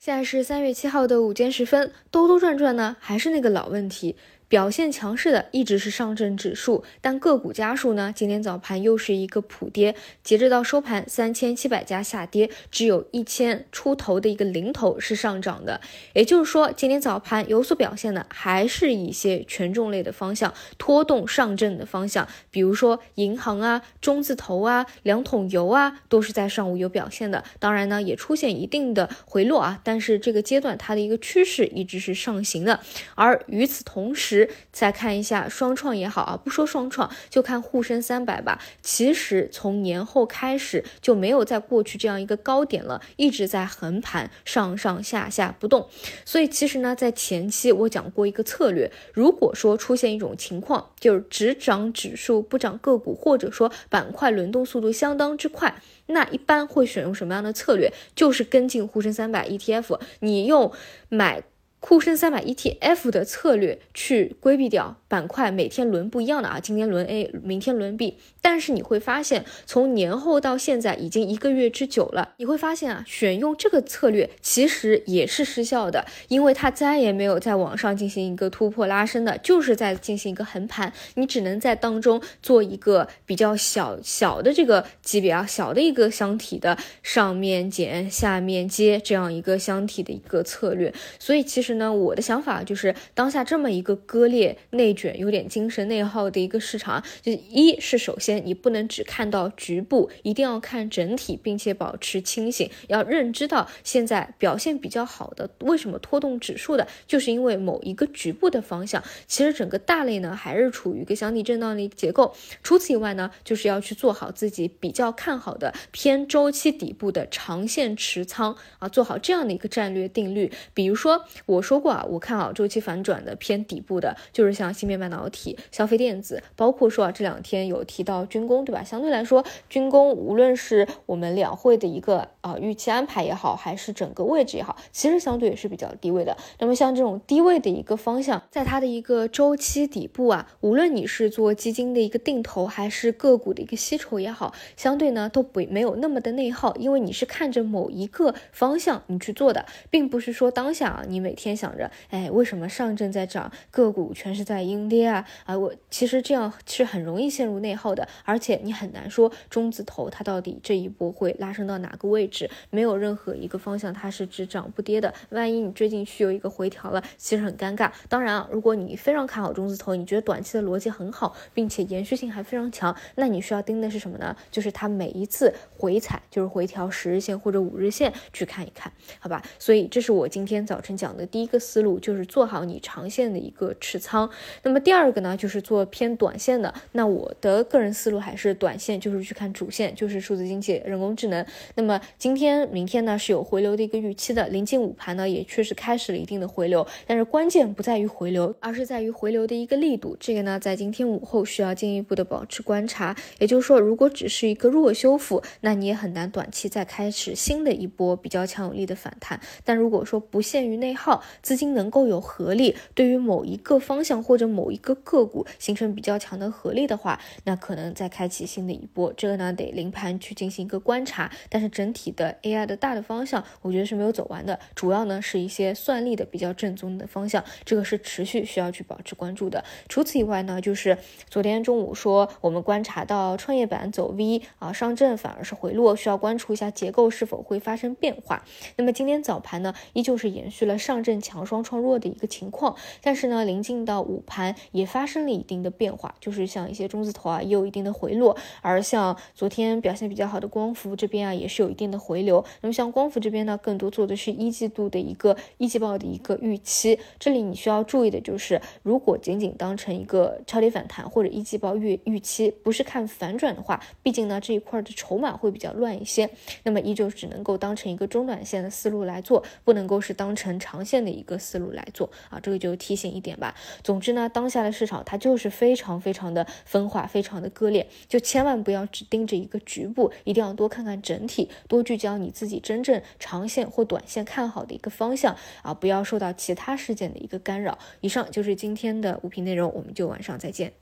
现在是三月七号的午间时分，兜兜转转呢，还是那个老问题。表现强势的一直是上证指数，但个股家数呢？今天早盘又是一个普跌，截止到收盘，三千七百家下跌，只有一千出头的一个零头是上涨的。也就是说，今天早盘有所表现的，还是一些权重类的方向拖动上证的方向，比如说银行啊、中字头啊、两桶油啊，都是在上午有表现的。当然呢，也出现一定的回落啊，但是这个阶段它的一个趋势一直是上行的。而与此同时，再看一下双创也好啊，不说双创，就看沪深三百吧。其实从年后开始就没有在过去这样一个高点了，一直在横盘上上下下不动。所以其实呢，在前期我讲过一个策略，如果说出现一种情况，就是只涨指数不涨个股，或者说板块轮动速度相当之快，那一般会选用什么样的策略？就是跟进沪深三百 ETF，你用买。沪深三百 ETF 的策略去规避掉板块每天轮不一样的啊，今天轮 A，明天轮 B。但是你会发现，从年后到现在已经一个月之久了，你会发现啊，选用这个策略其实也是失效的，因为它再也没有在网上进行一个突破拉升的，就是在进行一个横盘，你只能在当中做一个比较小小的这个级别啊，小的一个箱体的上面减下面接这样一个箱体的一个策略。所以其实。呢，我的想法就是当下这么一个割裂、内卷、有点精神内耗的一个市场，就一是首先你不能只看到局部，一定要看整体，并且保持清醒，要认知到现在表现比较好的，为什么拖动指数的，就是因为某一个局部的方向。其实整个大类呢还是处于一个箱体震荡的一个结构。除此以外呢，就是要去做好自己比较看好的偏周期底部的长线持仓啊，做好这样的一个战略定律。比如说我。我说过啊，我看好周期反转的偏底部的，就是像芯片半导体、消费电子，包括说啊这两天有提到军工，对吧？相对来说，军工无论是我们两会的一个啊预期安排也好，还是整个位置也好，其实相对也是比较低位的。那么像这种低位的一个方向，在它的一个周期底部啊，无论你是做基金的一个定投，还是个股的一个吸筹也好，相对呢都不没有那么的内耗，因为你是看着某一个方向你去做的，并不是说当下啊你每天。想着，哎，为什么上证在涨，个股全是在阴跌啊？啊，我其实这样是很容易陷入内耗的，而且你很难说中字头它到底这一波会拉升到哪个位置，没有任何一个方向它是只涨不跌的。万一你追进去有一个回调了，其实很尴尬。当然啊，如果你非常看好中字头，你觉得短期的逻辑很好，并且延续性还非常强，那你需要盯的是什么呢？就是它每一次回踩，就是回调十日线或者五日线去看一看，好吧？所以这是我今天早晨讲的第。一个思路就是做好你长线的一个持仓，那么第二个呢，就是做偏短线的。那我的个人思路还是短线，就是去看主线，就是数字经济、人工智能。那么今天、明天呢是有回流的一个预期的，临近午盘呢也确实开始了一定的回流，但是关键不在于回流，而是在于回流的一个力度。这个呢，在今天午后需要进一步的保持观察。也就是说，如果只是一个弱修复，那你也很难短期再开始新的一波比较强有力的反弹。但如果说不限于内耗，资金能够有合力，对于某一个方向或者某一个个股形成比较强的合力的话，那可能再开启新的一波。这个呢得临盘去进行一个观察。但是整体的 AI 的大的方向，我觉得是没有走完的。主要呢是一些算力的比较正宗的方向，这个是持续需要去保持关注的。除此以外呢，就是昨天中午说我们观察到创业板走 V 啊，上证反而是回落，需要关注一下结构是否会发生变化。那么今天早盘呢，依旧是延续了上证。强双创弱的一个情况，但是呢，临近到午盘也发生了一定的变化，就是像一些中字头啊，也有一定的回落，而像昨天表现比较好的光伏这边啊，也是有一定的回流。那么像光伏这边呢，更多做的是一季度的一个一季报的一个预期。这里你需要注意的就是，如果仅仅当成一个超跌反弹或者一季报预预期，不是看反转的话，毕竟呢这一块的筹码会比较乱一些，那么依旧只能够当成一个中短线的思路来做，不能够是当成长线的。一个思路来做啊，这个就提醒一点吧。总之呢，当下的市场它就是非常非常的分化，非常的割裂，就千万不要只盯着一个局部，一定要多看看整体，多聚焦你自己真正长线或短线看好的一个方向啊，不要受到其他事件的一个干扰。以上就是今天的物品内容，我们就晚上再见。